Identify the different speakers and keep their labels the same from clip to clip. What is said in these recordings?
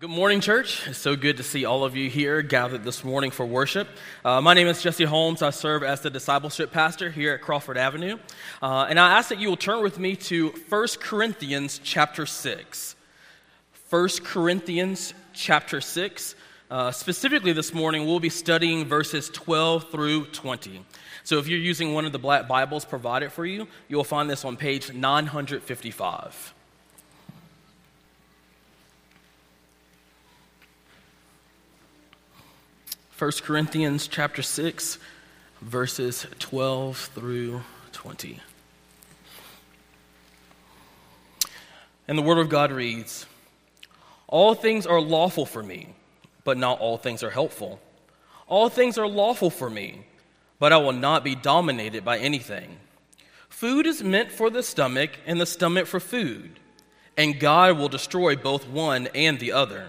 Speaker 1: Good morning, church. It's so good to see all of you here gathered this morning for worship. Uh, my name is Jesse Holmes. I serve as the discipleship pastor here at Crawford Avenue. Uh, and I ask that you will turn with me to 1 Corinthians chapter 6. 1 Corinthians chapter 6. Uh, specifically, this morning, we'll be studying verses 12 through 20. So if you're using one of the black Bibles provided for you, you'll find this on page 955. 1 Corinthians chapter 6 verses 12 through 20. And the word of God reads, All things are lawful for me, but not all things are helpful. All things are lawful for me, but I will not be dominated by anything. Food is meant for the stomach, and the stomach for food, and God will destroy both one and the other.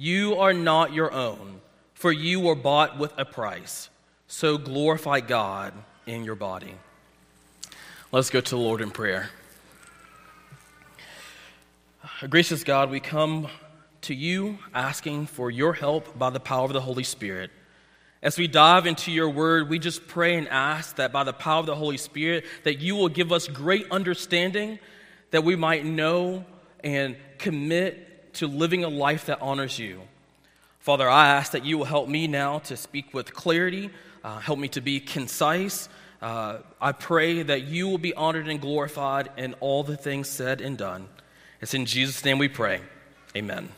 Speaker 1: You are not your own, for you were bought with a price. So glorify God in your body. Let's go to the Lord in prayer. Gracious God, we come to you asking for your help by the power of the Holy Spirit. As we dive into your word, we just pray and ask that by the power of the Holy Spirit, that you will give us great understanding, that we might know and commit to living a life that honors you. Father, I ask that you will help me now to speak with clarity, uh, help me to be concise. Uh, I pray that you will be honored and glorified in all the things said and done. It's in Jesus' name we pray. Amen.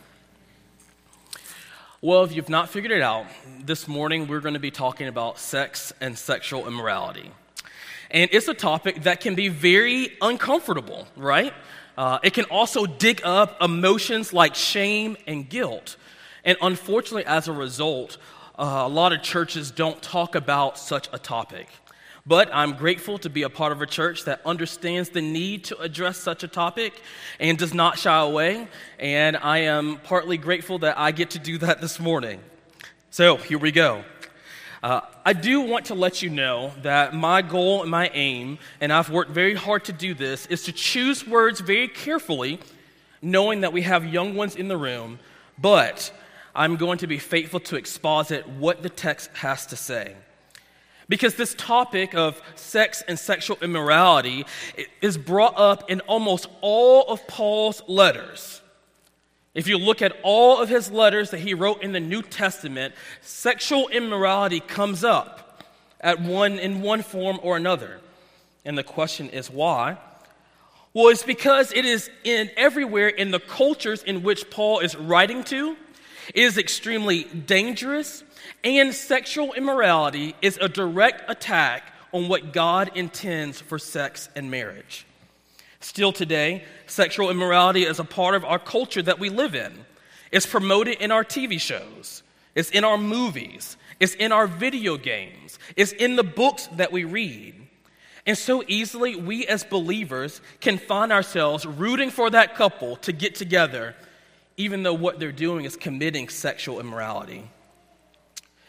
Speaker 1: Well, if you've not figured it out, this morning we're going to be talking about sex and sexual immorality. And it's a topic that can be very uncomfortable, right? Uh, it can also dig up emotions like shame and guilt. And unfortunately, as a result, uh, a lot of churches don't talk about such a topic. But I'm grateful to be a part of a church that understands the need to address such a topic and does not shy away. And I am partly grateful that I get to do that this morning. So here we go. Uh, I do want to let you know that my goal and my aim, and I've worked very hard to do this, is to choose words very carefully, knowing that we have young ones in the room, but I'm going to be faithful to exposit what the text has to say. Because this topic of sex and sexual immorality is brought up in almost all of Paul's letters. If you look at all of his letters that he wrote in the New Testament, sexual immorality comes up at one in one form or another. And the question is why? Well, it's because it is in everywhere in the cultures in which Paul is writing to. It is extremely dangerous, and sexual immorality is a direct attack on what God intends for sex and marriage. Still today, sexual immorality is a part of our culture that we live in. It's promoted in our TV shows, it's in our movies, it's in our video games, it's in the books that we read. And so easily, we as believers can find ourselves rooting for that couple to get together, even though what they're doing is committing sexual immorality.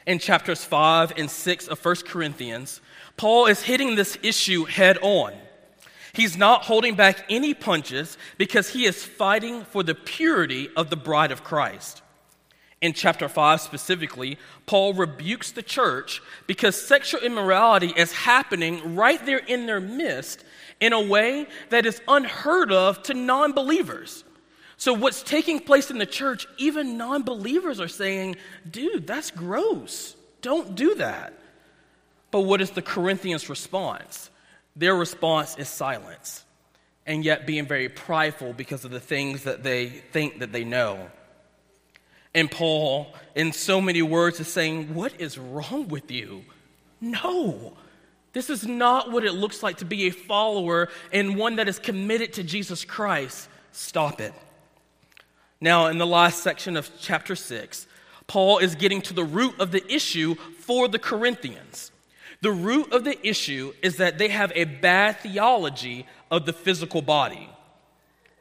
Speaker 1: In chapters 5 and 6 of 1 Corinthians, Paul is hitting this issue head on. He's not holding back any punches because he is fighting for the purity of the bride of Christ. In chapter 5 specifically, Paul rebukes the church because sexual immorality is happening right there in their midst in a way that is unheard of to non believers. So, what's taking place in the church, even non believers are saying, dude, that's gross. Don't do that. But what is the Corinthians' response? Their response is silence, and yet being very prideful because of the things that they think that they know. And Paul, in so many words, is saying, What is wrong with you? No. This is not what it looks like to be a follower and one that is committed to Jesus Christ. Stop it. Now, in the last section of chapter 6, Paul is getting to the root of the issue for the Corinthians. The root of the issue is that they have a bad theology of the physical body.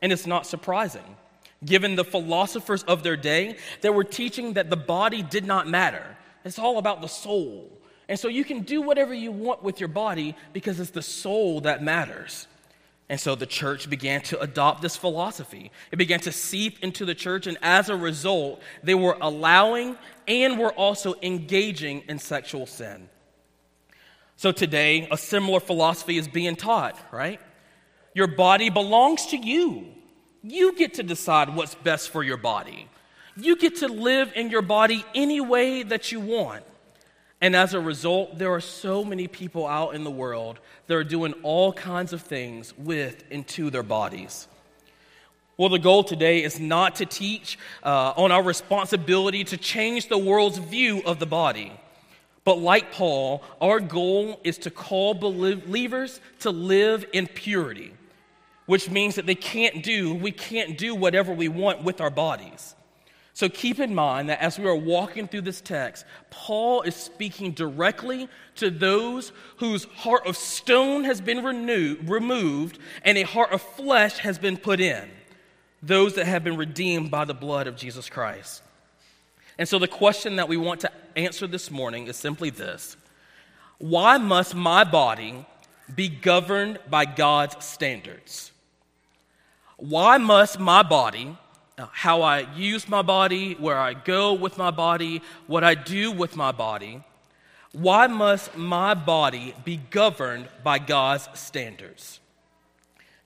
Speaker 1: And it's not surprising, given the philosophers of their day that were teaching that the body did not matter. It's all about the soul. And so you can do whatever you want with your body because it's the soul that matters. And so the church began to adopt this philosophy. It began to seep into the church, and as a result, they were allowing and were also engaging in sexual sin. So today, a similar philosophy is being taught, right? Your body belongs to you. You get to decide what's best for your body. You get to live in your body any way that you want. And as a result, there are so many people out in the world that are doing all kinds of things with and to their bodies. Well, the goal today is not to teach uh, on our responsibility to change the world's view of the body. But like Paul, our goal is to call believers to live in purity, which means that they can't do, we can't do whatever we want with our bodies. So keep in mind that as we are walking through this text, Paul is speaking directly to those whose heart of stone has been renewed, removed and a heart of flesh has been put in, those that have been redeemed by the blood of Jesus Christ. And so the question that we want to answer this morning is simply this Why must my body be governed by God's standards? Why must my body, uh, how I use my body, where I go with my body, what I do with my body, why must my body be governed by God's standards?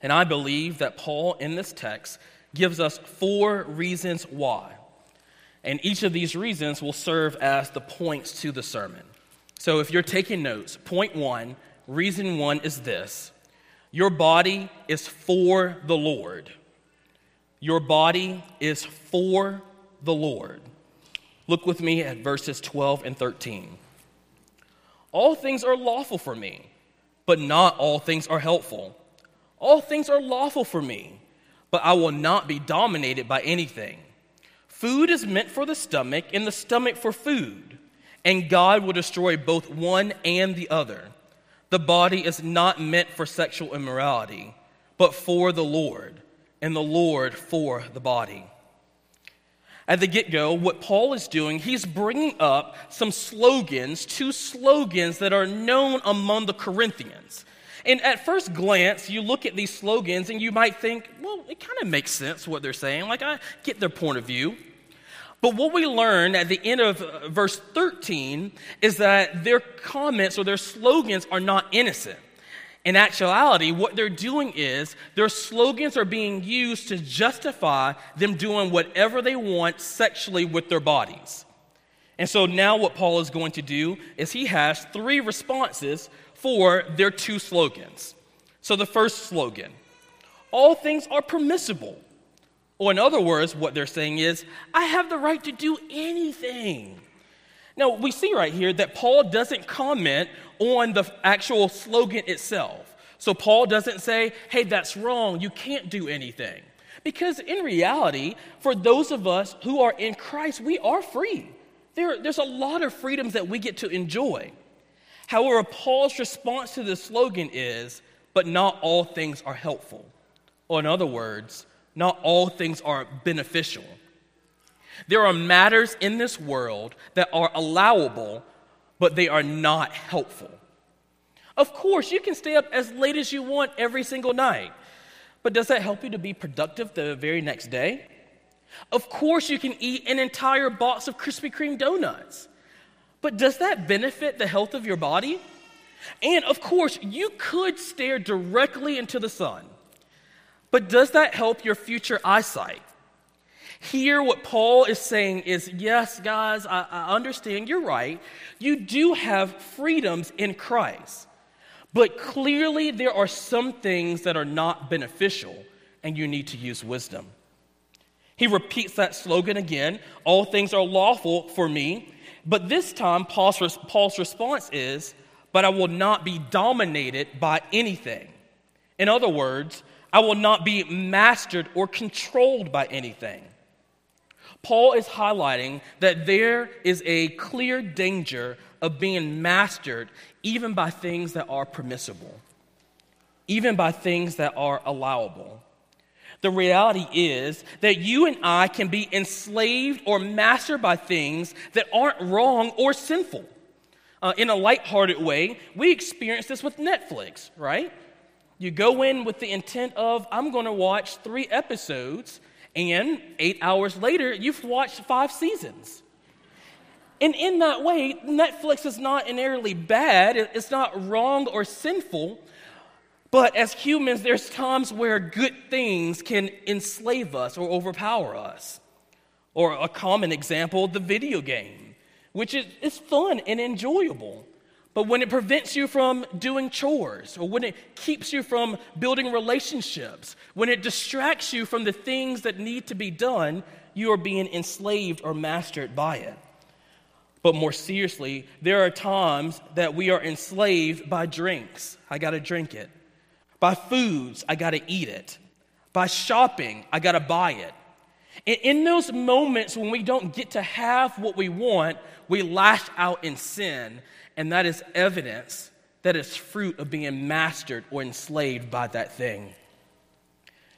Speaker 1: And I believe that Paul in this text gives us four reasons why. And each of these reasons will serve as the points to the sermon. So if you're taking notes, point one, reason one is this your body is for the Lord. Your body is for the Lord. Look with me at verses 12 and 13. All things are lawful for me, but not all things are helpful. All things are lawful for me, but I will not be dominated by anything. Food is meant for the stomach, and the stomach for food, and God will destroy both one and the other. The body is not meant for sexual immorality, but for the Lord, and the Lord for the body. At the get go, what Paul is doing, he's bringing up some slogans, two slogans that are known among the Corinthians. And at first glance, you look at these slogans and you might think, well, it kind of makes sense what they're saying. Like, I get their point of view. But what we learn at the end of uh, verse 13 is that their comments or their slogans are not innocent. In actuality, what they're doing is their slogans are being used to justify them doing whatever they want sexually with their bodies. And so now, what Paul is going to do is he has three responses for their two slogans. So, the first slogan all things are permissible. Or, in other words, what they're saying is, I have the right to do anything. Now, we see right here that Paul doesn't comment on the actual slogan itself. So, Paul doesn't say, hey, that's wrong, you can't do anything. Because in reality, for those of us who are in Christ, we are free. There, there's a lot of freedoms that we get to enjoy. However, Paul's response to this slogan is, but not all things are helpful. Or, in other words, not all things are beneficial. There are matters in this world that are allowable, but they are not helpful. Of course, you can stay up as late as you want every single night, but does that help you to be productive the very next day? Of course, you can eat an entire box of Krispy Kreme donuts, but does that benefit the health of your body? And of course, you could stare directly into the sun. But does that help your future eyesight? Here, what Paul is saying is yes, guys, I, I, understand, you're right. You do have freedoms in Christ. But clearly, there are some things that are not beneficial, and you need to use wisdom. He repeats that slogan again all things are lawful for me. But this time, Paul's, Paul's response is, but I will not be dominated by anything. In other words, I will not be mastered or controlled by anything. Paul is highlighting that there is a clear danger of being mastered even by things that are permissible, even by things that are allowable. The reality is that you and I can be enslaved or mastered by things that aren't wrong or sinful. Uh, in a lighthearted way, we experience this with Netflix, right? You go in with the intent of, I'm going to watch three episodes, and eight hours later, you've watched five seasons. And in that way, Netflix is not inherently bad, it's not wrong or sinful. But as humans, there's times where good things can enslave us or overpower us. Or a common example, the video game, which is, is fun and enjoyable. But when it prevents you from doing chores, or when it keeps you from building relationships, when it distracts you from the things that need to be done, you are being enslaved or mastered by it. But more seriously, there are times that we are enslaved by drinks. I got to drink it. By foods, I got to eat it. By shopping, I got to buy it. And in those moments when we don't get to have what we want, we lash out in sin, and that is evidence that is fruit of being mastered or enslaved by that thing.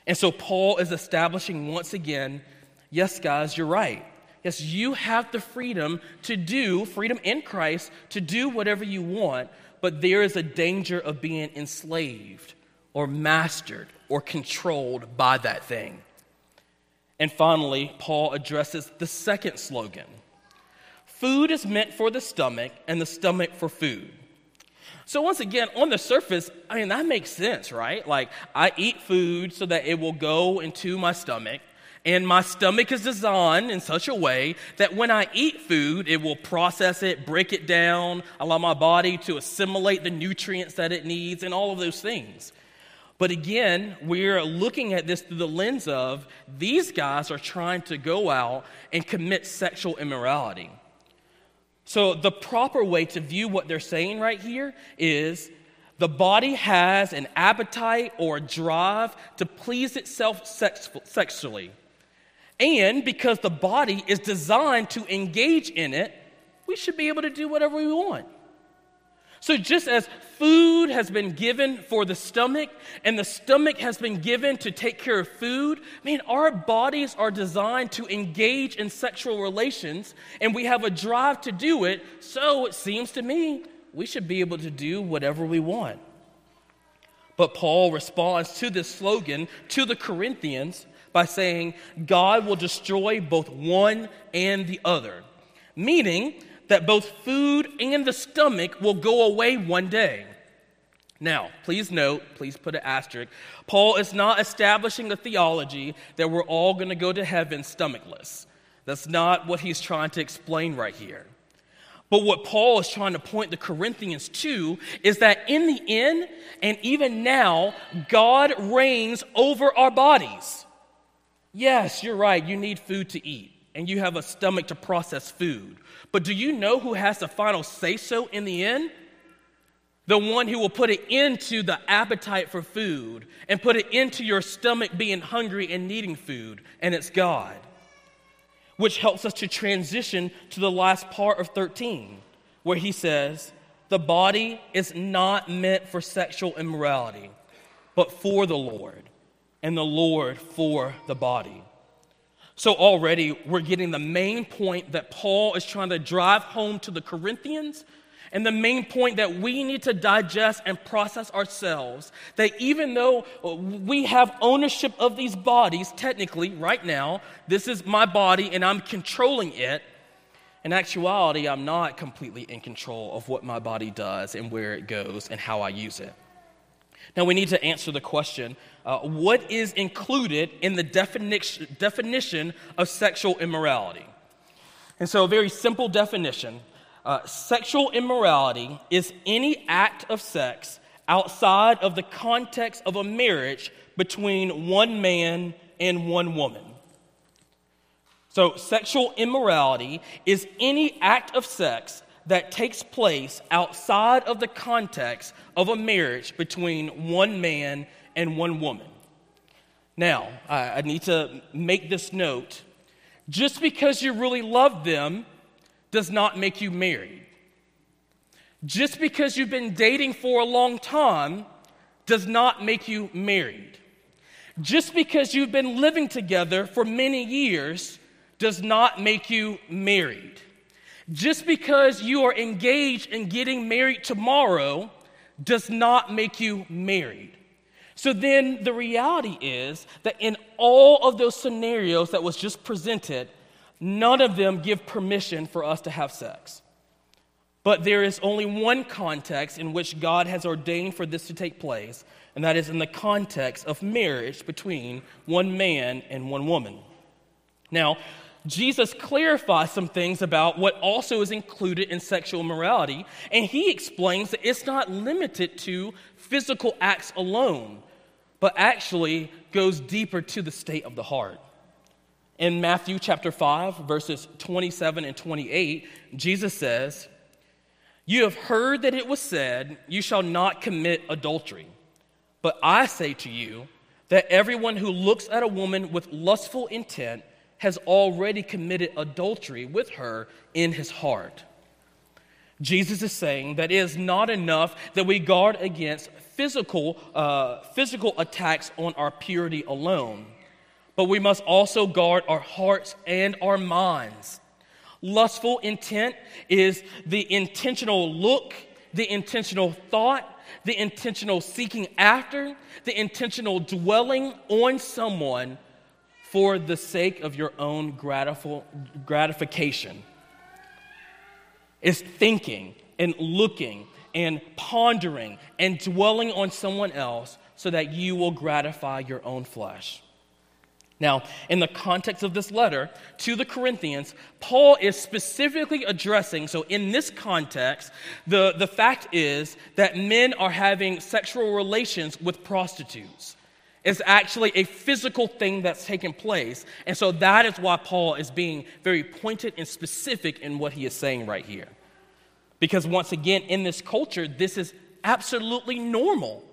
Speaker 1: And so Paul is establishing once again yes, guys, you're right. Yes, you have the freedom to do, freedom in Christ, to do whatever you want, but there is a danger of being enslaved or mastered or controlled by that thing. And finally, Paul addresses the second slogan Food is meant for the stomach, and the stomach for food. So, once again, on the surface, I mean, that makes sense, right? Like, I eat food so that it will go into my stomach, and my stomach is designed in such a way that when I eat food, it will process it, break it down, allow my body to assimilate the nutrients that it needs, and all of those things. But again, we're looking at this through the lens of these guys are trying to go out and commit sexual immorality. So, the proper way to view what they're saying right here is the body has an appetite or a drive to please itself sex- sexually. And because the body is designed to engage in it, we should be able to do whatever we want. So, just as food has been given for the stomach and the stomach has been given to take care of food, I mean, our bodies are designed to engage in sexual relations and we have a drive to do it. So, it seems to me we should be able to do whatever we want. But Paul responds to this slogan to the Corinthians by saying, God will destroy both one and the other. Meaning, that both food and the stomach will go away one day. Now, please note, please put an asterisk. Paul is not establishing a theology that we're all going to go to heaven stomachless. That's not what he's trying to explain right here. But what Paul is trying to point the Corinthians to is that in the end, and even now, God reigns over our bodies. Yes, you're right, you need food to eat, and you have a stomach to process food. But do you know who has the final say so in the end? The one who will put it into the appetite for food and put it into your stomach being hungry and needing food, and it's God. Which helps us to transition to the last part of 13, where he says, The body is not meant for sexual immorality, but for the Lord, and the Lord for the body. So already we're getting the main point that Paul is trying to drive home to the Corinthians and the main point that we need to digest and process ourselves that even though we have ownership of these bodies, technically, right now, this is my body and I'm controlling it. In actuality, I'm not completely in control of what my body does and where it goes and how I use it. Now, we need to answer the question uh, what is included in the definition, definition of sexual immorality? And so, a very simple definition uh, sexual immorality is any act of sex outside of the context of a marriage between one man and one woman. So, sexual immorality is any act of sex that takes place outside of the context of a marriage between one man and one woman. Now, I, need to make this note. Just because you really love them does not make you married. Just because you've been dating for a long time does not make you married. Just because you've been living together for many years does not make you married. Just because you are engaged in getting married tomorrow does not make you married. So then the reality is that in all of those scenarios that was just presented, none of them give permission for us to have sex. But there is only one context in which God has ordained for this to take place, and that is in the context of marriage between one man and one woman. Now, Jesus clarifies some things about what also is included in sexual morality, and he explains that it's not limited to physical acts alone, but actually goes deeper to the state of the heart. In Matthew chapter 5, verses 27 and 28, Jesus says, You have heard that it was said, You shall not commit adultery. But I say to you that everyone who looks at a woman with lustful intent has already committed adultery with her in his heart. Jesus is saying that it is not enough that we guard against physical, uh, physical attacks on our purity alone, but we must also guard our hearts and our minds. Lustful intent is the intentional look, the intentional thought, the intentional seeking after, the intentional dwelling on someone for the sake of your own gratification. It's thinking and looking and pondering and dwelling on someone else so that you will gratify your own flesh. Now, in the context of this letter to the Corinthians, Paul is specifically addressing, so in this context, the, the fact is that men are having sexual relations with prostitutes. It's actually a physical thing that's taking place. And so that is why Paul is being very pointed and specific in what he is saying right here. Because once again, in this culture, this is absolutely normal.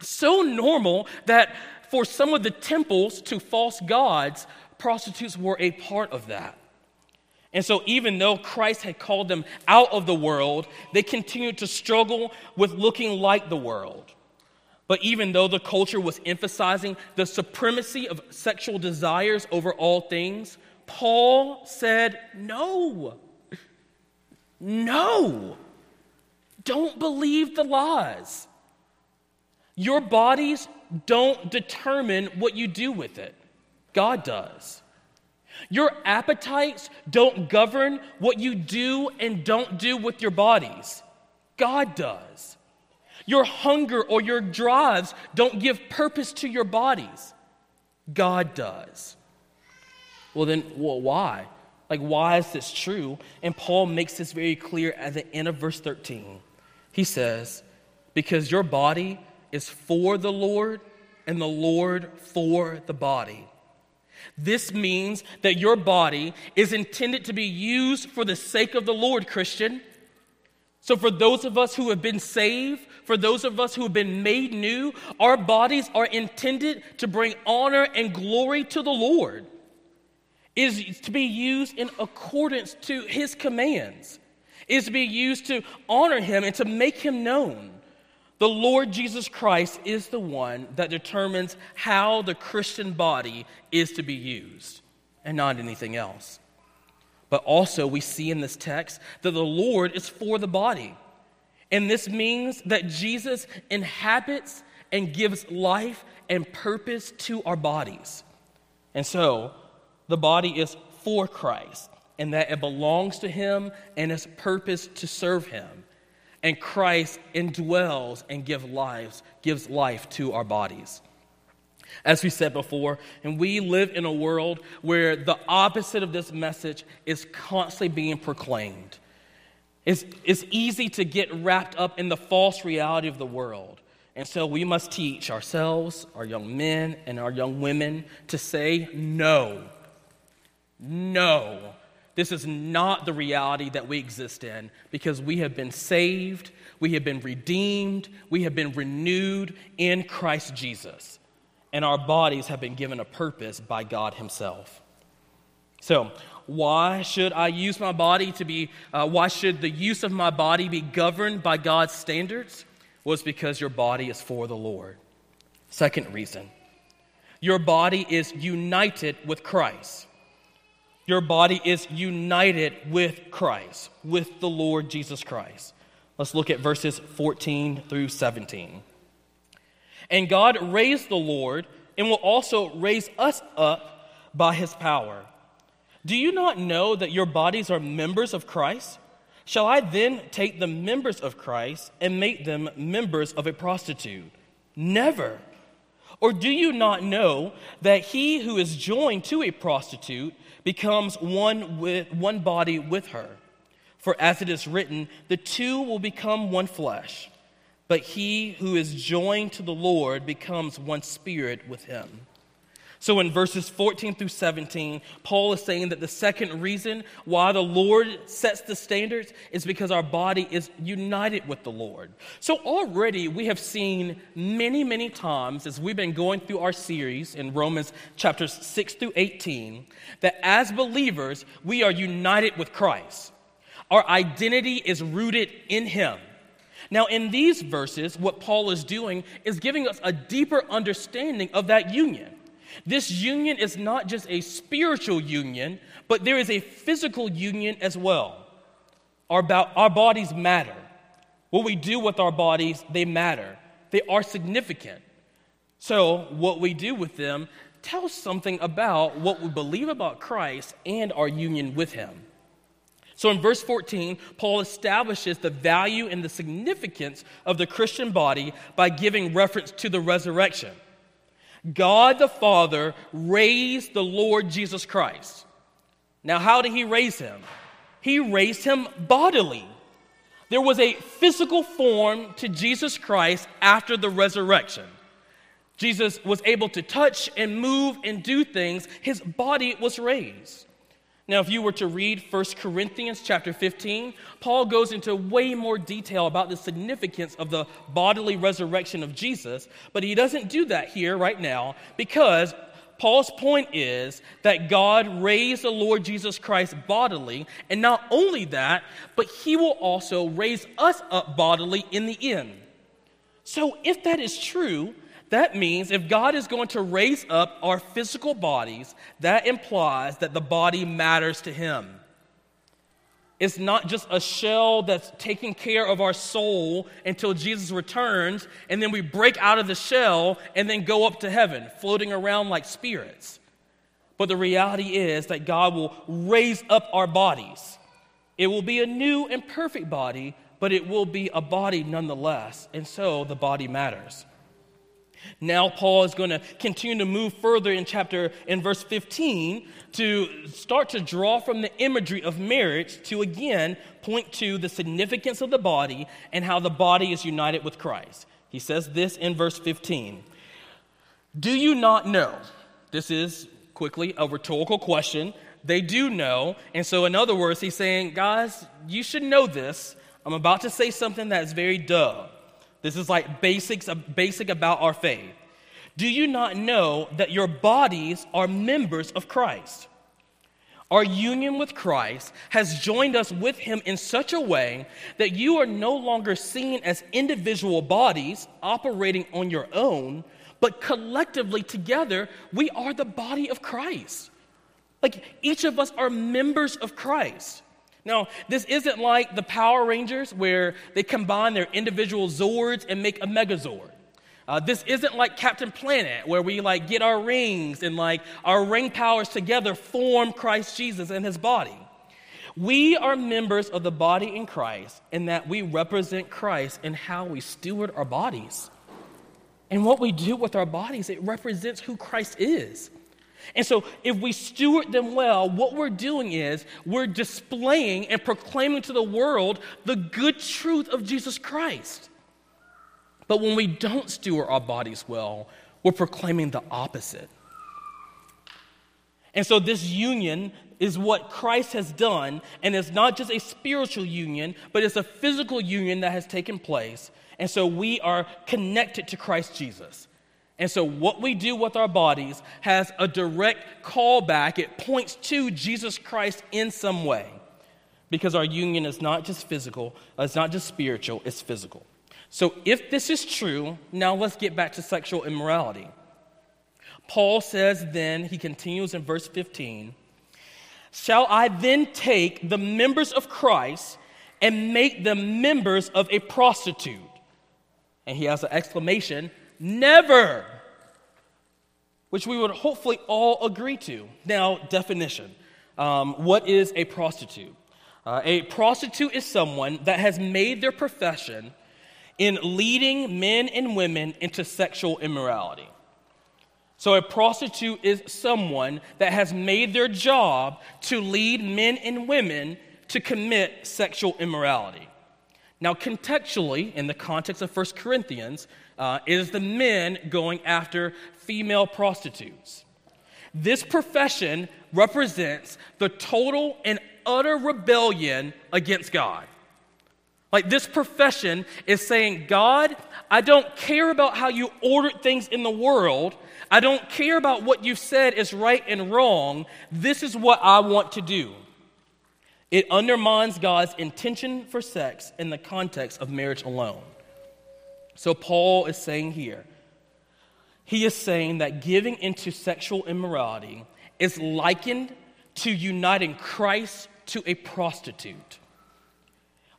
Speaker 1: So normal that for some of the temples to false gods, prostitutes were a part of that. And so, even though Christ had called them out of the world, they continued to struggle with looking like the world. But even though the culture was emphasizing the supremacy of sexual desires over all things, Paul said, No. No. Don't believe the lies. Your bodies don't determine what you do with it, God does. Your appetites don't govern what you do and don't do with your bodies, God does. Your hunger or your drives don't give purpose to your bodies, God does. Well, then, well, why? Like, why is this true? And Paul makes this very clear at the end of verse 13. He says, Because your body is for the Lord, and the Lord for the body. This means that your body is intended to be used for the sake of the Lord, Christian. So, for those of us who have been saved, for those of us who have been made new, our bodies are intended to bring honor and glory to the Lord. It is to be used in accordance to his commands. It is to be used to honor him and to make him known. The Lord Jesus Christ is the one that determines how the Christian body is to be used and not anything else. But also, we see in this text that the Lord is for the body. And this means that Jesus inhabits and gives life and purpose to our bodies. And so, the body is for Christ, and that it belongs to Him and is purpose to serve Him. and Christ indwells and gives lives, gives life to our bodies. As we said before, and we live in a world where the opposite of this message is constantly being proclaimed. It's, it's easy to get wrapped up in the false reality of the world. And so we must teach ourselves, our young men, and our young women to say no. No. This is not the reality that we exist in because we have been saved, we have been redeemed, we have been renewed in Christ Jesus and our bodies have been given a purpose by God Himself. So, why should I use my body to be, uh, why should the use of my body be governed by God's standards? It's because your body is for the Lord. Second reason, your body is united with Christ. Your body is united with Christ, with the Lord Jesus Christ. Let's look at verses 14 through 17. And God raised the Lord and will also raise us up by his power. Do you not know that your bodies are members of Christ? Shall I then take the members of Christ and make them members of a prostitute? Never. Or do you not know that he who is joined to a prostitute becomes one, with, one body with her? For as it is written, the two will become one flesh. But he who is joined to the Lord becomes one spirit with him. So in verses 14 through 17, Paul is saying that the second reason why the Lord sets the standards is because our body is united with the Lord. So already we have seen many, many times as we've been going through our series in Romans chapters 6 through 18 that as believers, we are united with Christ. Our identity is rooted in Him. Now, in these verses, what Paul is doing is giving us a deeper understanding of that union. This union is not just a spiritual union, but there is a physical union as well. Our, our bodies matter. What we do with our bodies, they matter. They are significant. So, what we do with them tells something about what we believe about Christ and our union with Him. So in verse 14, Paul establishes the value and the significance of the Christian body by giving reference to the resurrection. God the Father raised the Lord Jesus Christ. Now, how did he raise him? He raised him bodily. There was a physical form to Jesus Christ after the resurrection. Jesus was able to touch and move and do things, his body was raised. Now, if you were to read 1 Corinthians chapter 15, Paul goes into way more detail about the significance of the bodily resurrection of Jesus, but he doesn't do that here right now because Paul's point is that God raised the Lord Jesus Christ bodily, and not only that, but he will also raise us up bodily in the end. So, if that is true, that means if God is going to raise up our physical bodies, that implies that the body matters to Him. It's not just a shell that's taking care of our soul until Jesus returns, and then we break out of the shell and then go up to heaven, floating around like spirits. But the reality is that God will raise up our bodies. It will be a new and perfect body, but it will be a body nonetheless. And so the body matters. Now, Paul is going to continue to move further in chapter, in verse 15, to start to draw from the imagery of marriage to again point to the significance of the body and how the body is united with Christ. He says this in verse 15 Do you not know? This is quickly a rhetorical question. They do know. And so, in other words, he's saying, Guys, you should know this. I'm about to say something that's very duh. This is like basics, basic about our faith. Do you not know that your bodies are members of Christ? Our union with Christ has joined us with Him in such a way that you are no longer seen as individual bodies operating on your own, but collectively together, we are the body of Christ. Like each of us are members of Christ. Now, this isn't like the Power Rangers where they combine their individual Zords and make a Megazord. Uh, this isn't like Captain Planet where we like get our rings and like our ring powers together form Christ Jesus and his body. We are members of the body in Christ, and that we represent Christ in how we steward our bodies. And what we do with our bodies, it represents who Christ is. And so, if we steward them well, what we're doing is we're displaying and proclaiming to the world the good truth of Jesus Christ. But when we don't steward our bodies well, we're proclaiming the opposite. And so, this union is what Christ has done, and it's not just a spiritual union, but it's a physical union that has taken place. And so, we are connected to Christ Jesus. And so, what we do with our bodies has a direct callback. It points to Jesus Christ in some way. Because our union is not just physical, it's not just spiritual, it's physical. So, if this is true, now let's get back to sexual immorality. Paul says, then, he continues in verse 15 Shall I then take the members of Christ and make them members of a prostitute? And he has an exclamation Never! Which we would hopefully all agree to. Now, definition um, what is a prostitute? Uh, a prostitute is someone that has made their profession in leading men and women into sexual immorality. So, a prostitute is someone that has made their job to lead men and women to commit sexual immorality. Now, contextually, in the context of 1 Corinthians, uh, is the men going after female prostitutes. This profession represents the total and utter rebellion against God. Like this profession is saying, God, I don't care about how you ordered things in the world. I don't care about what you've said is right and wrong. This is what I want to do. It undermines God's intention for sex in the context of marriage alone. So, Paul is saying here, he is saying that giving into sexual immorality is likened to uniting Christ to a prostitute.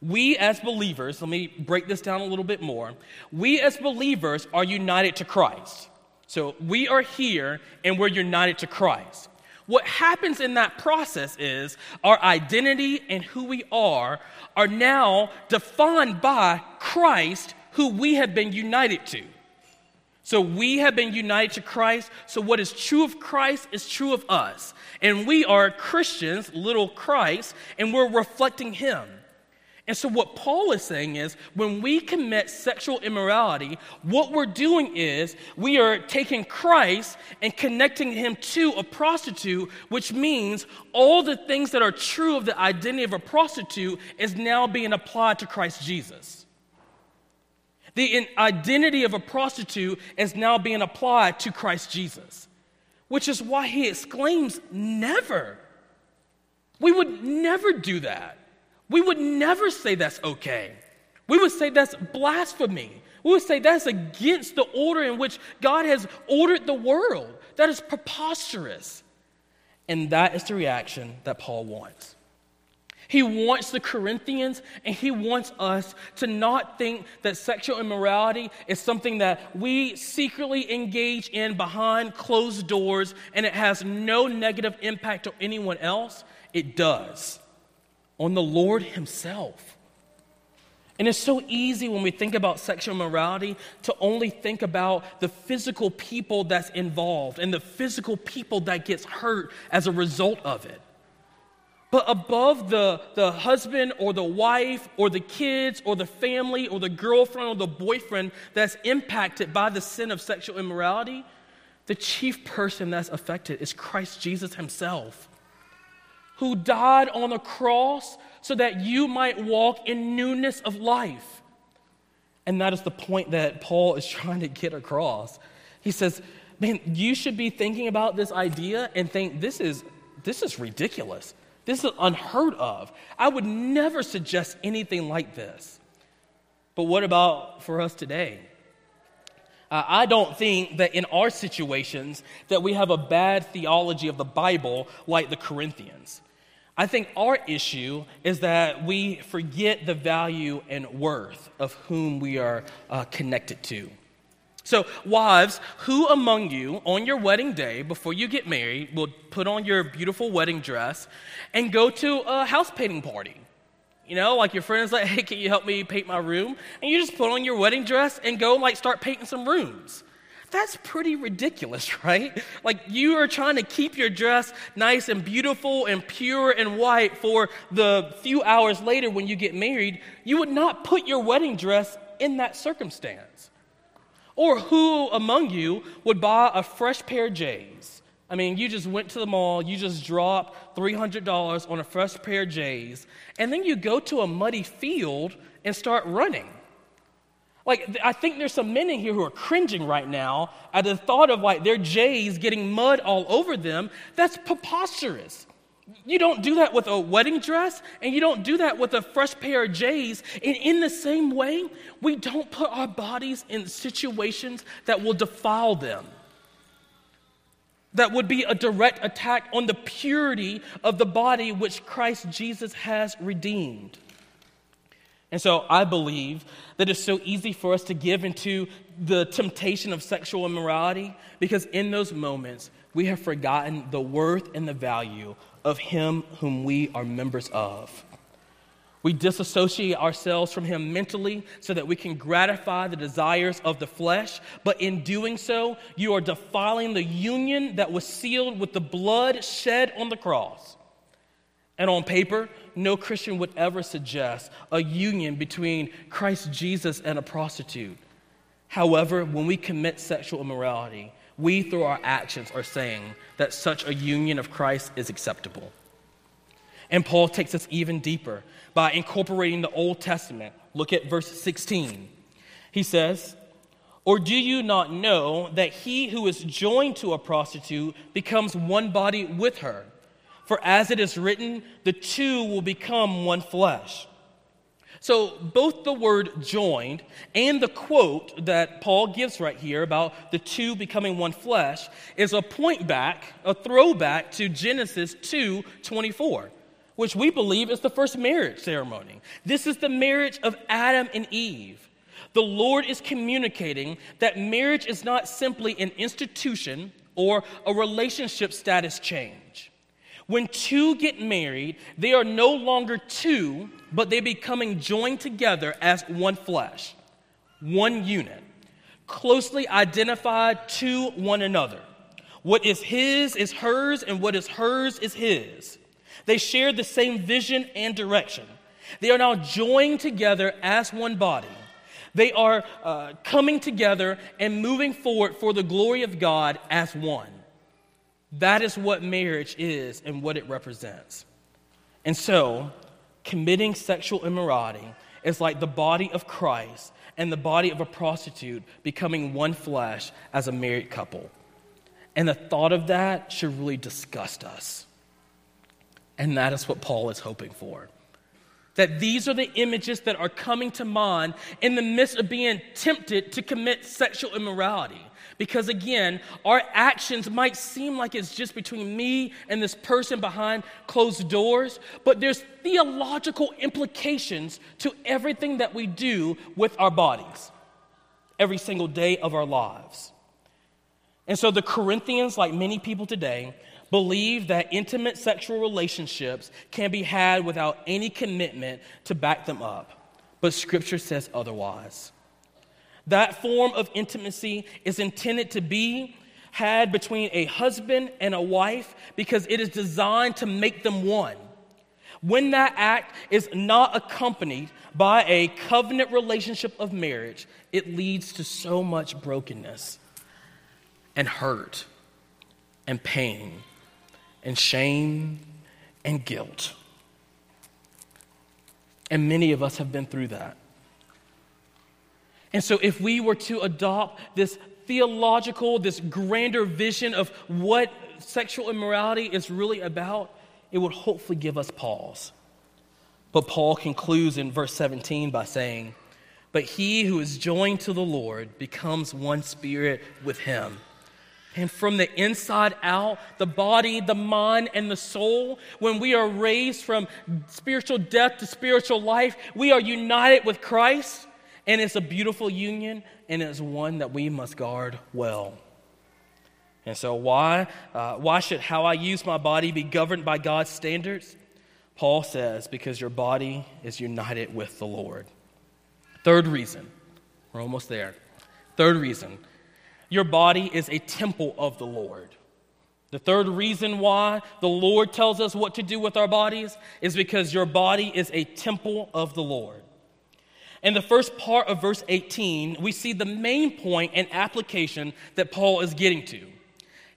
Speaker 1: We as believers, let me break this down a little bit more. We as believers are united to Christ. So we are here and we're united to Christ. What happens in that process is our identity and who we are are now defined by Christ, who we have been united to. So we have been united to Christ. So what is true of Christ is true of us. And we are Christians, little Christ, and we're reflecting Him. And so, what Paul is saying is when we commit sexual immorality, what we're doing is we are taking Christ and connecting him to a prostitute, which means all the things that are true of the identity of a prostitute is now being applied to Christ Jesus. The identity of a prostitute is now being applied to Christ Jesus, which is why he exclaims, Never. We would never do that. We would never say that's okay. We would say that's blasphemy. We would say that's against the order in which God has ordered the world. That is preposterous. And that is the reaction that Paul wants. He wants the Corinthians and he wants us to not think that sexual immorality is something that we secretly engage in behind closed doors and it has no negative impact on anyone else. It does on the Lord Himself. And it's so easy when we think about sexual morality to only think about the physical people that's involved and the physical people that gets hurt as a result of it. But above the, the husband or the wife or the kids or the family or the girlfriend or the boyfriend that's impacted by the sin of sexual immorality, the chief person that's affected is Christ Jesus himself who died on the cross so that you might walk in newness of life. And that is the point that Paul is trying to get across. He says, Man, you should be thinking about this idea and think this is, this is ridiculous. This is unheard of. I would never suggest anything like this. But what about for us today? Uh, I don't think that in our situations that we have a bad theology of the Bible like the Corinthians. I think our issue is that we forget the value and worth of whom we are uh, connected to. So, wives, who among you on your wedding day, before you get married, will put on your beautiful wedding dress and go to a house painting party? You know, like your friend's like, hey, can you help me paint my room? And you just put on your wedding dress and go like start painting some rooms. That's pretty ridiculous, right? Like you are trying to keep your dress nice and beautiful and pure and white for the few hours later when you get married. You would not put your wedding dress in that circumstance. Or who among you would buy a fresh pair of J's? I mean, you just went to the mall, you just dropped $300 on a fresh pair of J's, and then you go to a muddy field and start running. Like, I think there's some men in here who are cringing right now at the thought of like their J's getting mud all over them. That's preposterous. You don't do that with a wedding dress, and you don't do that with a fresh pair of J's. And in the same way, we don't put our bodies in situations that will defile them, that would be a direct attack on the purity of the body which Christ Jesus has redeemed. And so I believe that it's so easy for us to give into the temptation of sexual immorality because in those moments we have forgotten the worth and the value of Him whom we are members of. We disassociate ourselves from Him mentally so that we can gratify the desires of the flesh, but in doing so, you are defiling the union that was sealed with the blood shed on the cross. And on paper, no Christian would ever suggest a union between Christ Jesus and a prostitute. However, when we commit sexual immorality, we, through our actions, are saying that such a union of Christ is acceptable. And Paul takes us even deeper by incorporating the Old Testament. Look at verse 16. He says, Or do you not know that he who is joined to a prostitute becomes one body with her? For as it is written, the two will become one flesh. So, both the word joined and the quote that Paul gives right here about the two becoming one flesh is a point back, a throwback to Genesis 2 24, which we believe is the first marriage ceremony. This is the marriage of Adam and Eve. The Lord is communicating that marriage is not simply an institution or a relationship status change. When two get married, they are no longer two, but they becoming joined together as one flesh, one unit, closely identified to one another. What is his is hers, and what is hers is his. They share the same vision and direction. They are now joined together as one body. They are uh, coming together and moving forward for the glory of God as one. That is what marriage is and what it represents. And so, committing sexual immorality is like the body of Christ and the body of a prostitute becoming one flesh as a married couple. And the thought of that should really disgust us. And that is what Paul is hoping for. That these are the images that are coming to mind in the midst of being tempted to commit sexual immorality. Because again, our actions might seem like it's just between me and this person behind closed doors, but there's theological implications to everything that we do with our bodies every single day of our lives. And so the Corinthians, like many people today, believe that intimate sexual relationships can be had without any commitment to back them up. But Scripture says otherwise. That form of intimacy is intended to be had between a husband and a wife because it is designed to make them one. When that act is not accompanied by a covenant relationship of marriage, it leads to so much brokenness and hurt and pain and shame and guilt. And many of us have been through that. And so, if we were to adopt this theological, this grander vision of what sexual immorality is really about, it would hopefully give us pause. But Paul concludes in verse 17 by saying, But he who is joined to the Lord becomes one spirit with him. And from the inside out, the body, the mind, and the soul, when we are raised from spiritual death to spiritual life, we are united with Christ And it's a beautiful union, and it's one that we must guard well. And so, why, uh, why should how I use my body be governed by God's standards? Paul says, because your body is united with the Lord. Third reason, we're almost there. Third reason, your body is a temple of the Lord. The third reason why the Lord tells us what to do with our bodies is because your body is a temple of the Lord. In the first part of verse 18, we see the main point and application that Paul is getting to.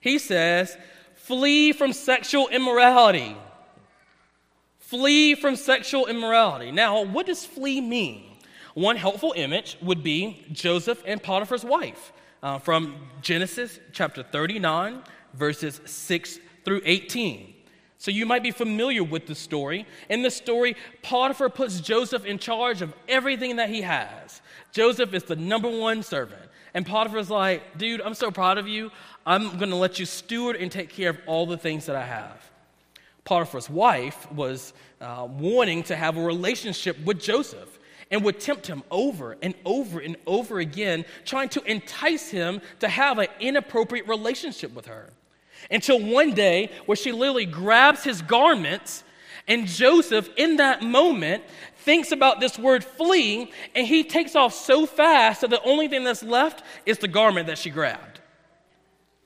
Speaker 1: He says, Flee from sexual immorality. Flee from sexual immorality. Now, what does flee mean? One helpful image would be Joseph and Potiphar's wife uh, from Genesis chapter 39, verses 6 through 18. So you might be familiar with the story. In the story, Potiphar puts Joseph in charge of everything that he has. Joseph is the number one servant. And Potiphar's like, dude, I'm so proud of you. I'm going to let you steward and take care of all the things that I have. Potiphar's wife was uh, wanting to have a relationship with Joseph and would tempt him over and over and over again, trying to entice him to have an inappropriate relationship with her. Until one day, where she literally grabs his garments, and Joseph, in that moment, thinks about this word flee, and he takes off so fast that the only thing that's left is the garment that she grabbed.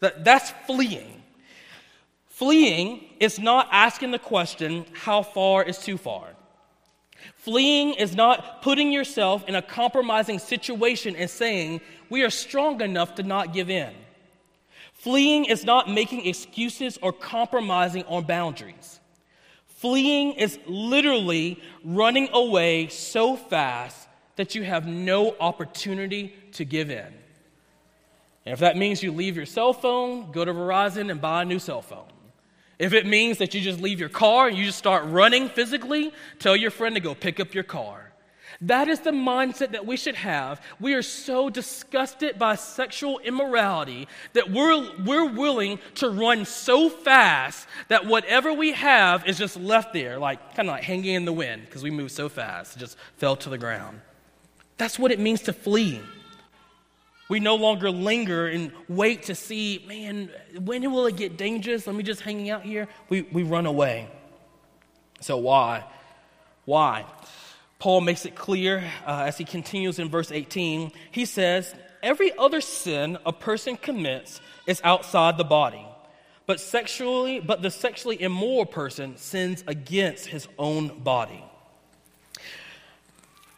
Speaker 1: That, that's fleeing. Fleeing is not asking the question, how far is too far? Fleeing is not putting yourself in a compromising situation and saying, we are strong enough to not give in. Fleeing is not making excuses or compromising on boundaries. Fleeing is literally running away so fast that you have no opportunity to give in. And if that means you leave your cell phone, go to Verizon and buy a new cell phone. If it means that you just leave your car and you just start running physically, tell your friend to go pick up your car. That is the mindset that we should have. We are so disgusted by sexual immorality that we're, we're willing to run so fast that whatever we have is just left there, like kind of like hanging in the wind because we move so fast, it just fell to the ground. That's what it means to flee. We no longer linger and wait to see, man, when will it get dangerous? Let me just hang out here. We, we run away. So, why? Why? Paul makes it clear uh, as he continues in verse 18. He says, Every other sin a person commits is outside the body, but sexually, but the sexually immoral person sins against his own body.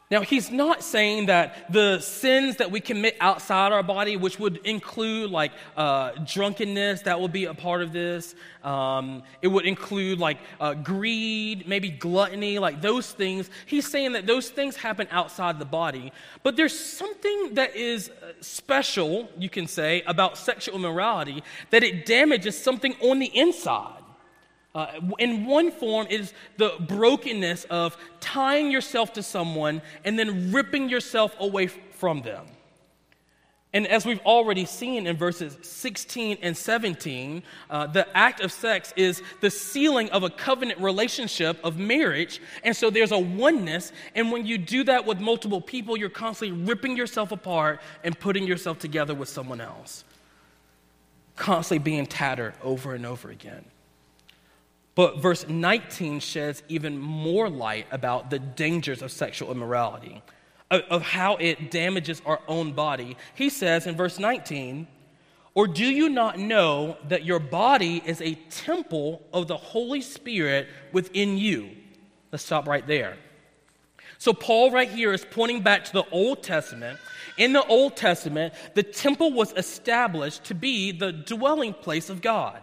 Speaker 1: Now, he's not saying that the sins that we commit outside our body, which would include like uh, drunkenness, that would be a part of this. Um, it would include like uh, greed, maybe gluttony, like those things. He's saying that those things happen outside the body. But there's something that is uh, special, you can say, about sexual immorality that it damages something on the inside. Uh, in one form, is the brokenness of tying yourself to someone and then ripping yourself away from them. And as we've already seen in verses 16 and 17, uh, the act of sex is the sealing of a covenant relationship of marriage. And so there's a oneness. And when you do that with multiple people, you're constantly ripping yourself apart and putting yourself together with someone else, constantly being tattered over and over again. But verse 19 sheds even more light about the dangers of sexual immorality, of, how it damages our own body. He says in verse 19, Or do you not know that your body is a temple of the Holy Spirit within you? Let's stop right there. So, Paul, right here, is pointing back to the Old Testament. In the Old Testament, the temple was established to be the dwelling place of God,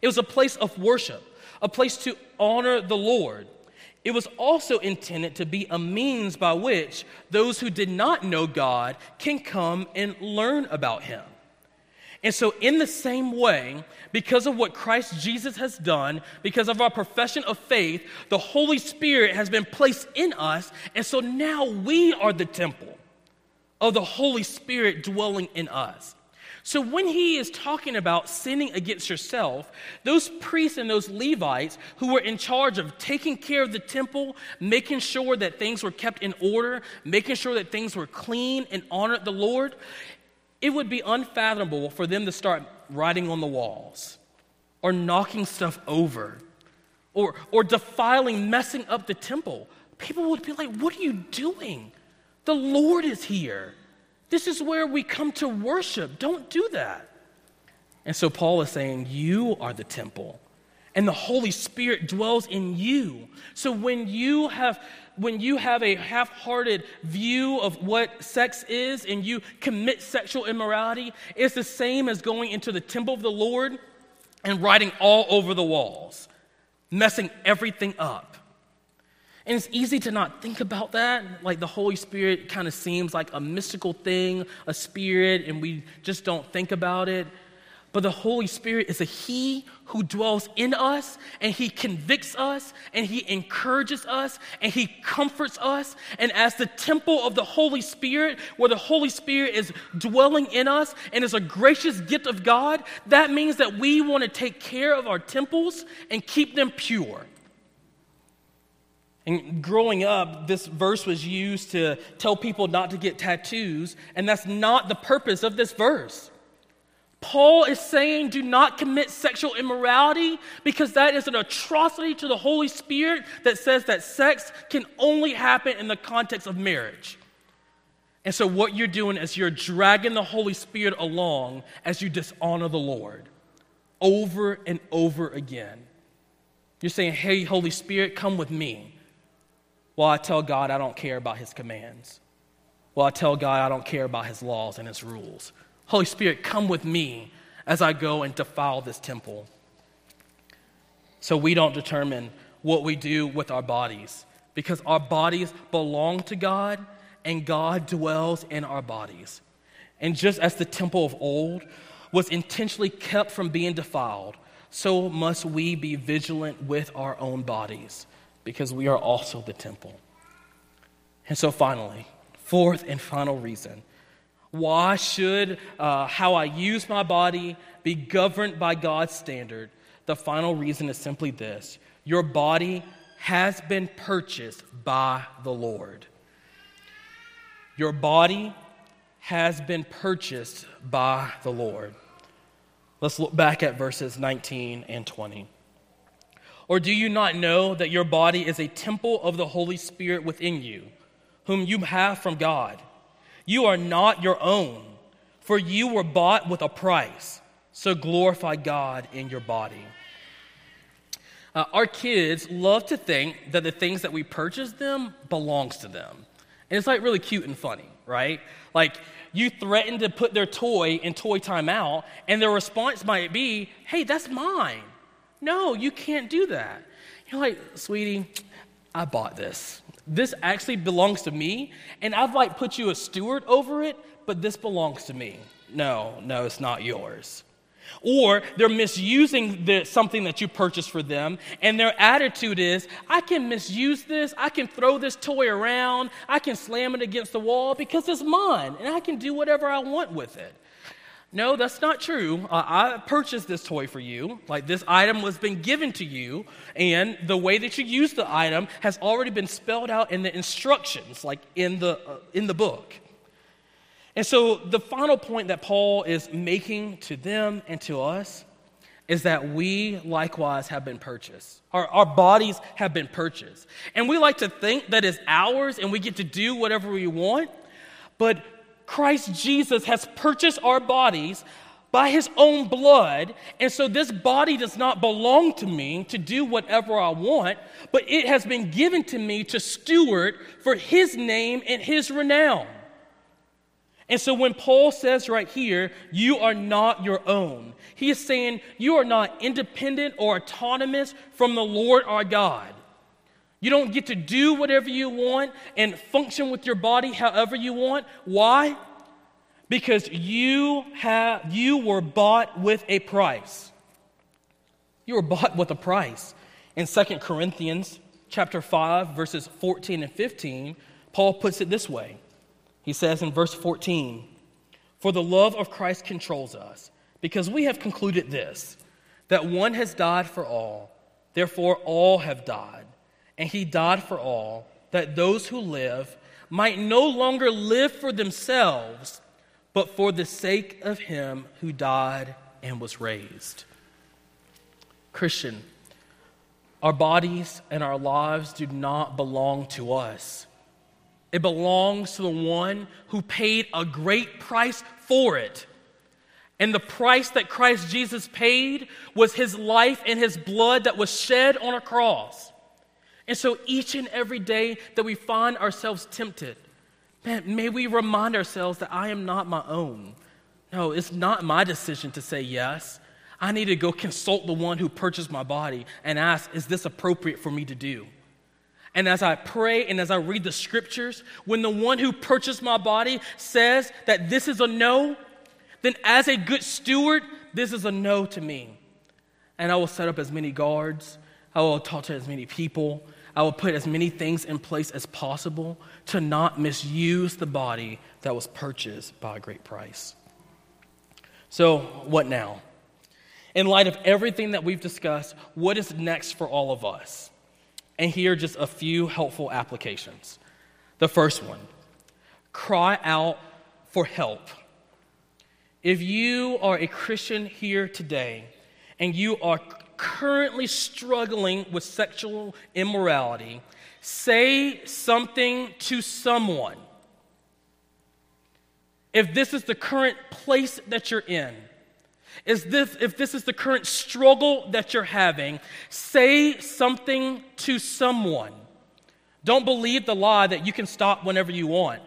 Speaker 1: it was a place of worship a place to honor the Lord. It was also intended to be a means by which those who did not know God can come and learn about Him. And so, in the same way, because of what Christ Jesus has done, because of our profession of faith, the Holy Spirit has been placed in us. And so now we are the temple of the Holy Spirit dwelling in us. So, when he is talking about sinning against yourself, those priests and those Levites who were in charge of taking care of the temple, making sure that things were kept in order, making sure that things were clean and honored the Lord, it would be unfathomable for them to start writing on the walls or knocking stuff over or, or defiling, messing up the temple. People would be like, What are you doing? The Lord is here. This is where we come to worship. Don't do that. And so Paul is saying, You are the temple, and the Holy Spirit dwells in you. So when you have when you have a half-hearted view of what sex is and you commit sexual immorality, it's the same as going into the temple of the Lord and writing all over the walls, messing everything up. And it's easy to not think about that. Like the Holy Spirit kind of seems like a mystical thing, a spirit, and we just don't think about it. But the Holy Spirit is a He who dwells in us, and He convicts us, and He encourages us, and He comforts us. And as the temple of the Holy Spirit, where the Holy Spirit is dwelling in us and is a gracious gift of God, that means that we want to take care of our temples and keep them pure. And growing up, this verse was used to tell people not to get tattoos, and that's not the purpose of this verse. Paul is saying, do not commit sexual immorality because that is an atrocity to the Holy Spirit that says that sex can only happen in the context of marriage. And so, what you're doing is you're dragging the Holy Spirit along as you dishonor the Lord over and over again. You're saying, hey, Holy Spirit, come with me. While I tell God I don't care about his commands. Well, I tell God I don't care about his laws and his rules. Holy Spirit, come with me as I go and defile this temple. So we don't determine what we do with our bodies because our bodies belong to God and God dwells in our bodies. And just as the temple of old was intentionally kept from being defiled, so must we be vigilant with our own bodies because we are also the temple. And so, finally, fourth and final reason why should uh, how I use my body be governed by God's standard? The final reason is simply this your body has been purchased by the Lord. Your body has been purchased by the Lord. Let's look back at verses 19 and 20. Or do you not know that your body is a temple of the Holy Spirit within you, whom you have from God? You are not your own, for you were bought with a price. So glorify God in your body. Uh, our kids love to think that the things that we purchase them belongs to them. And it's like really cute and funny, right? Like you threaten to put their toy in toy timeout, and their response might be, hey, that's mine. No, you can't do that. You're like, sweetie, I bought this. This actually belongs to me, and I've like put you a steward over it, but this belongs to me. No, no, it's not yours. Or they're misusing the, something that you purchased for them, and their attitude is, I can misuse this, I can throw this toy around, I can slam it against the wall because it's mine, and I can do whatever I want with it. No, that's not true. Uh, I purchased this toy for you. Like this item was been given to you, and the way that you use the item has already been spelled out in the instructions, like in the uh, in the book. And so the final point that Paul is making to them and to us is that we likewise have been purchased. Our, our bodies have been purchased. And we like to think that it's ours and we get to do whatever we want. But Christ Jesus has purchased our bodies by his own blood. And so this body does not belong to me to do whatever I want, but it has been given to me to steward for his name and his renown. And so when Paul says right here, you are not your own, he is saying you are not independent or autonomous from the Lord our God. You don't get to do whatever you want and function with your body however you want. Why? Because you have you were bought with a price. You were bought with a price. In 2 Corinthians chapter 5 verses 14 and 15, Paul puts it this way. He says in verse 14, For the love of Christ controls us, because we have concluded this that one has died for all, therefore all have died. And he died for all, that those who live might no longer live for themselves, but for the sake of him who died and was raised. Christian, our bodies and our lives do not belong to us. It belongs to the one who paid a great price for it. And the price that Christ Jesus paid was his life and his blood that was shed on a cross. And so each and every day that we find ourselves tempted, man, may we remind ourselves that I am not my own. No, it's not my decision to say yes. I need to go consult the one who purchased my body and ask, is this appropriate for me to do? And as I pray and as I read the scriptures, when the one who purchased my body says that this is a no, then as a good steward, this is a no to me. And I will set up as many guards, I will talk to as many people, I will put as many things in place as possible to not misuse the body that was purchased by a great price. So, what now? in light of everything that we've discussed, what is next for all of us? And here are just a few helpful applications. The first one cry out for help. If you are a Christian here today and you are currently struggling with sexual immorality, say something to someone. If this is the current place that you're in, is this, if this is the current struggle that you're having, say something to someone. Don't believe the lie that you can stop whenever you want.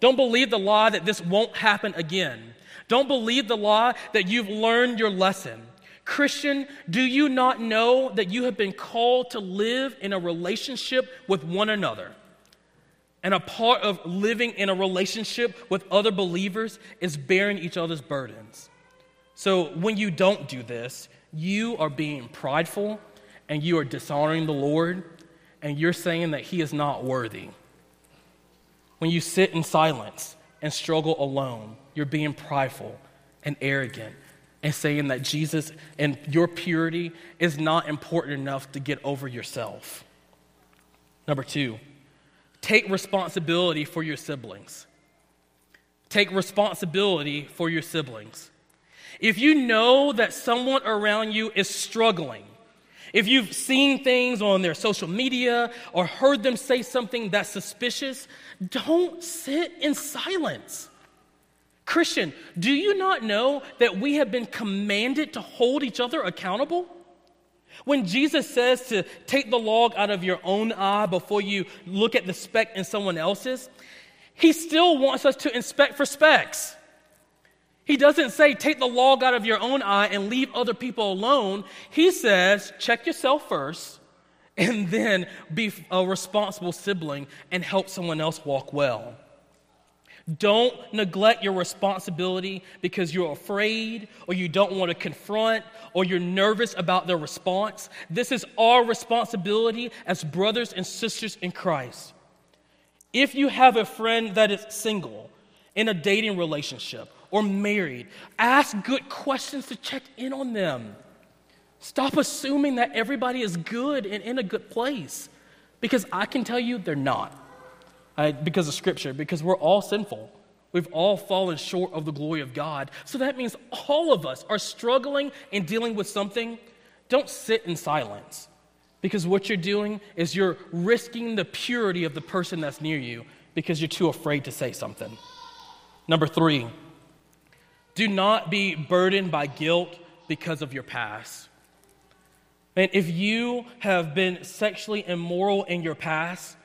Speaker 1: Don't believe the lie that this won't happen again. Don't believe the lie that you've learned your lesson. Christian, do you not know that you have been called to live in a relationship with one another? And a part of living in a relationship with other believers is bearing each other's burdens. So when you don't do this, you are being prideful and you are dishonoring the Lord and you're saying that He is not worthy. When you sit in silence and struggle alone, you're being prideful and arrogant and saying that Jesus and your purity is not important enough to get over yourself. Number two, take responsibility for your siblings. Take responsibility for your siblings. If you know that someone around you is struggling, if you've seen things on their social media or heard them say something that's suspicious, don't sit in silence. Christian, do you not know that we have been commanded to hold each other accountable? When Jesus says to take the log out of your own eye before you look at the speck in someone else's, he still wants us to inspect for specks. He doesn't say, take the log out of your own eye and leave other people alone. He says, check yourself first and then be a responsible sibling and help someone else walk well. Don't neglect your responsibility because you're afraid or you don't want to confront or you're nervous about their response. This is our responsibility as brothers and sisters in Christ. If you have a friend that is single in a dating relationship, or married. Ask good questions to check in on them. Stop assuming that everybody is good and in a good place because I can tell you they're not. I, because of Scripture, because we're all sinful. We've all fallen short of the glory of God. So that means all of us are struggling and dealing with something. Don't sit in silence because what you're doing is you're risking the purity of the person that's near you because you're too afraid to say something. Number three, do not be burdened by guilt because of your past. And if you have been sexually immoral in your past,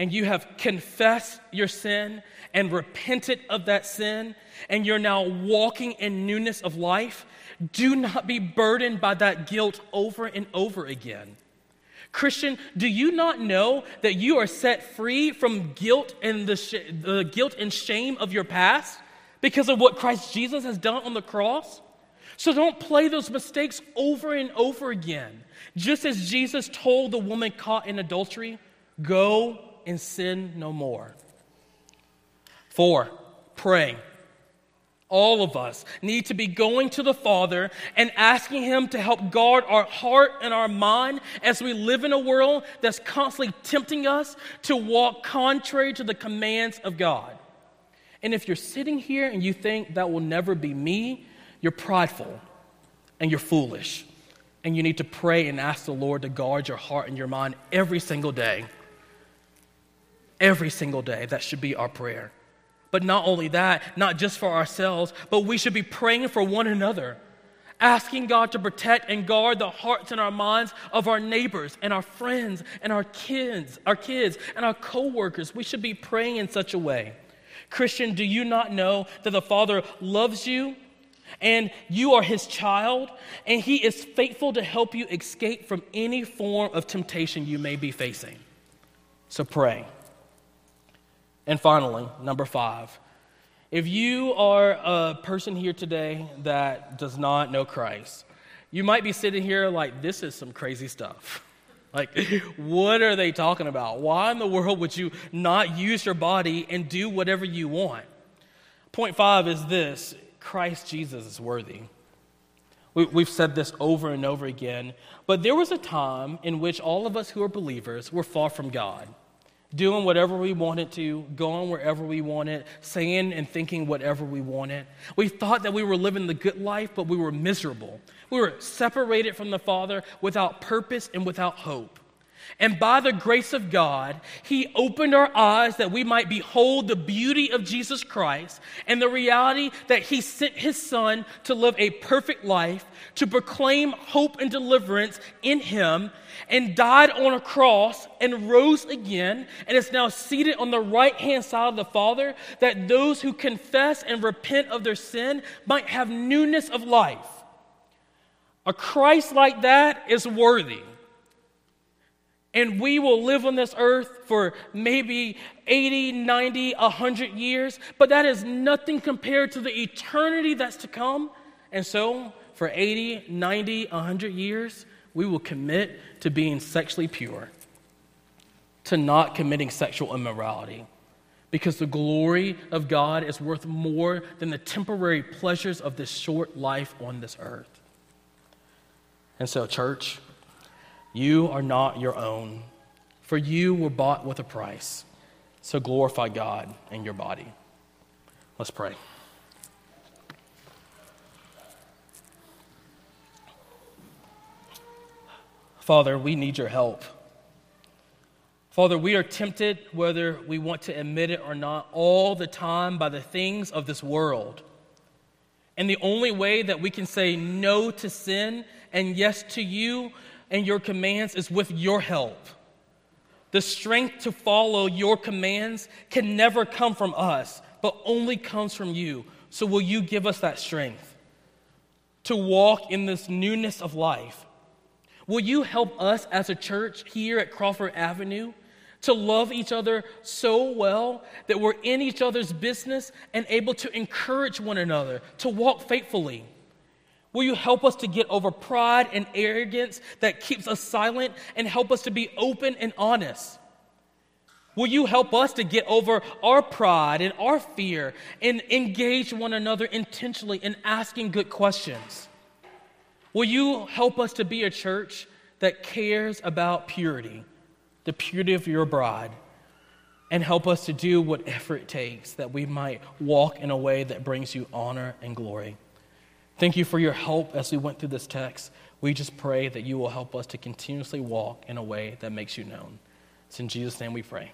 Speaker 1: and you have confessed your sin and repented of that sin, and you're now walking in newness of life, do not be burdened by that guilt over and over again. Christian, do you not know that you are set free from guilt and the, sh- the guilt and shame of your past? because of what Christ Jesus has done on the cross. So don't play those mistakes over and over again. Just as Jesus told the woman caught in adultery, go and sin no more. Four, pray. All of us need to be going to the Father and asking Him to help guard our heart and our mind as we live in a world that's constantly tempting us to walk contrary to the commands of God. And if you're sitting here and you think that will never be me, you're prideful and you're foolish. And you need to pray and ask the Lord to guard your heart and your mind every single day. Every single day. That should be our prayer. But not only that, not just for ourselves, but we should be praying for one another, asking God to protect and guard the hearts and our minds of our neighbors and our friends and our kids, our kids and our coworkers. We should be praying in such a way. Christian, do you not know that the Father loves you and you are his child and he is faithful to help you escape from any form of temptation you may be facing? So pray. And finally, number five, if you are a person here today that does not know Christ, you might be sitting here like, this is some crazy stuff. Like, what are they talking about? Why in the world would you not use your body and do whatever you want? Point five is this Christ Jesus is worthy. We, have said this over and over again, but there was a time in which all of us who are believers were far from God doing whatever we wanted to, going wherever we wanted, saying and thinking whatever we wanted. We thought that we were living the good life, but we were miserable. We were separated from the Father without purpose and without hope. And by the grace of God, He opened our eyes that we might behold the beauty of Jesus Christ and the reality that He sent His Son to live a perfect life, to proclaim hope and deliverance in Him, and died on a cross and rose again, and is now seated on the right hand side of the Father, that those who confess and repent of their sin might have newness of life. A Christ like that is worthy. And we will live on this earth for maybe 80, 90, 100 years, but that is nothing compared to the eternity that's to come. And so, for 80, 90, 100 years, we will commit to being sexually pure, to not committing sexual immorality, because the glory of God is worth more than the temporary pleasures of this short life on this earth. And so, church, you are not your own, for you were bought with a price. So glorify God in your body. Let's pray. Father, we need your help. Father, we are tempted, whether we want to admit it or not, all the time by the things of this world. And the only way that we can say no to sin and yes to you and your commands is with your help. The strength to follow your commands can never come from us, but only comes from you. So, will you give us that strength to walk in this newness of life? Will you help us as a church here at Crawford Avenue to love each other so well that we're in each other's business and able to encourage one another to walk faithfully? Will you help us to get over pride and arrogance that keeps us silent and help us to be open and honest? Will you help us to get over our pride and our fear and engage one another intentionally in asking good questions? Will you help us to be a church that cares about purity, the purity of your bride, and help us to do whatever it takes that we might walk in a way that brings you honor and glory? Thank you for your help as we went through this text. We just pray that you will help us to continuously walk in a way that makes you known. It's in Jesus' name we pray.